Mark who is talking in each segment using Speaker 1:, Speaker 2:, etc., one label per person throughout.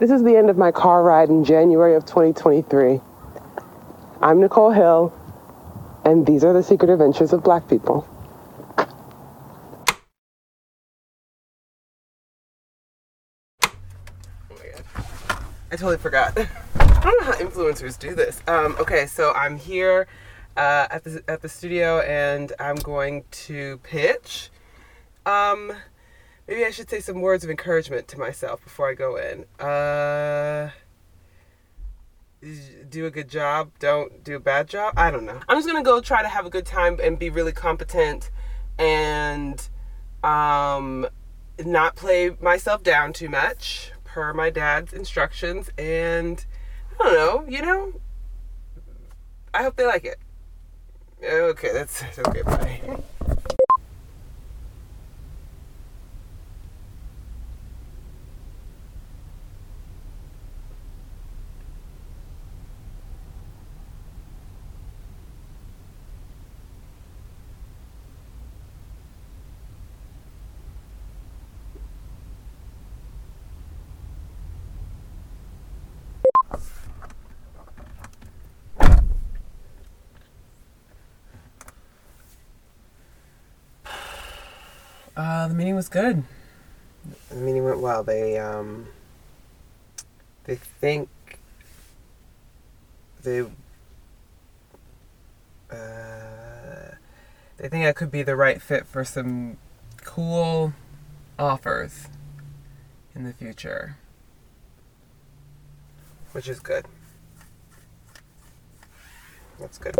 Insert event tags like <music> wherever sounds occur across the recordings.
Speaker 1: This is the end of my car ride in January of 2023. I'm Nicole Hill, and these are the secret adventures of black people. Oh my god. I totally forgot. <laughs> I don't know how influencers do this. Um, okay, so I'm here uh, at the at the studio, and I'm going to pitch. Um, maybe I should say some words of encouragement to myself before I go in. Uh, do a good job. Don't do a bad job. I don't know. I'm just gonna go try to have a good time and be really competent, and um, not play myself down too much per my dad's instructions and I don't know, you know, I hope they like it. Okay, that's, that's okay, bye. Uh, the meeting was good. The meeting went well. They um, they think they uh, they think I could be the right fit for some cool offers in the future, which is good. That's good.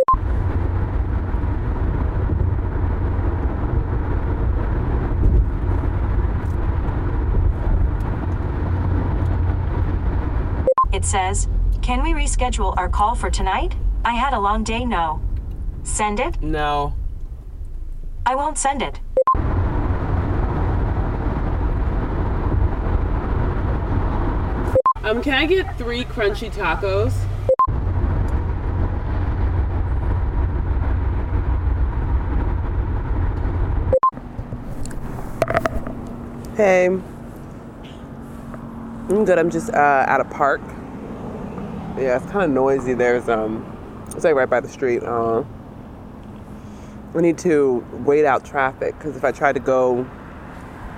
Speaker 2: It says, Can we reschedule our call for tonight? I had a long day, no. Send it?
Speaker 1: No.
Speaker 2: I won't send it.
Speaker 1: Um, can I get three crunchy tacos? Hey. I'm good. I'm just uh, at a park. Yeah, it's kind of noisy. There's um, it's like right by the street. Uh, I need to wait out traffic because if I try to go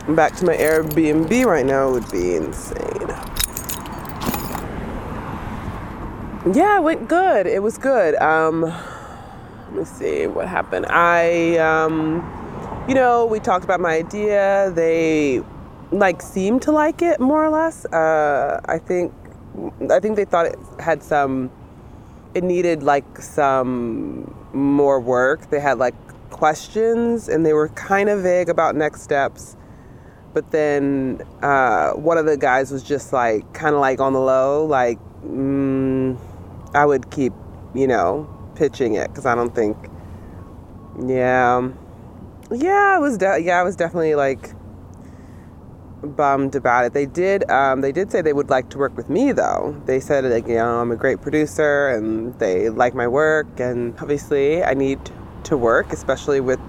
Speaker 1: back to my Airbnb right now, it would be insane. Yeah, it went good. It was good. Um, let me see what happened. I, um, you know, we talked about my idea. They like seemed to like it more or less. Uh, I think I think they thought it had some. It needed like some more work. They had like questions and they were kind of vague about next steps. But then uh, one of the guys was just like kind of like on the low, like mm, I would keep, you know, pitching it because I don't think. Yeah, yeah, I was. De- yeah, I was definitely like bummed about it. They did um, they did say they would like to work with me though. They said like you know I'm a great producer and they like my work and obviously I need to work, especially with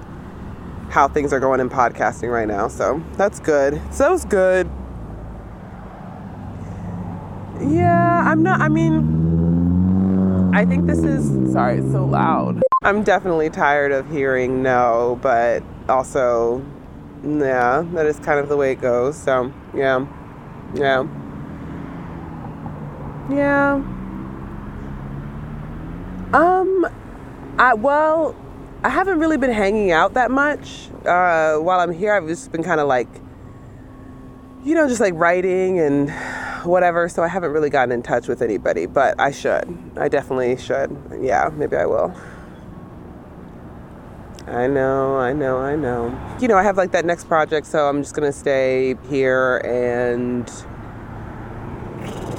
Speaker 1: how things are going in podcasting right now. So that's good. So that was good. Yeah, I'm not. I mean, I think this is. Sorry, it's so loud. I'm definitely tired of hearing no, but also yeah, that is kind of the way it goes. So, yeah. Yeah. Yeah. Um, I, well, I haven't really been hanging out that much. Uh, while I'm here, I've just been kind of like, you know, just like writing and whatever. So I haven't really gotten in touch with anybody, but I should. I definitely should. Yeah, maybe I will. I know, I know, I know. You know, I have like that next project, so I'm just gonna stay here and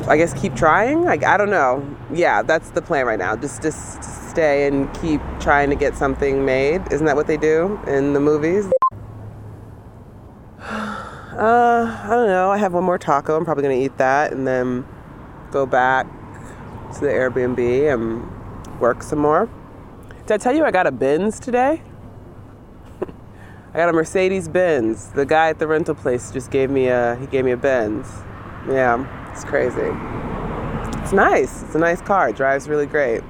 Speaker 1: I guess keep trying. Like I don't know. Yeah, that's the plan right now. Just just stay and keep trying to get something made. Isn't that what they do in the movies? <sighs> Uh, I don't know. I have one more taco. I'm probably gonna eat that and then go back to the Airbnb and work some more. Did I tell you I got a Benz today? I got a Mercedes Benz. The guy at the rental place just gave me a he gave me a Benz. Yeah, It's crazy. It's nice. It's a nice car. It drives really great.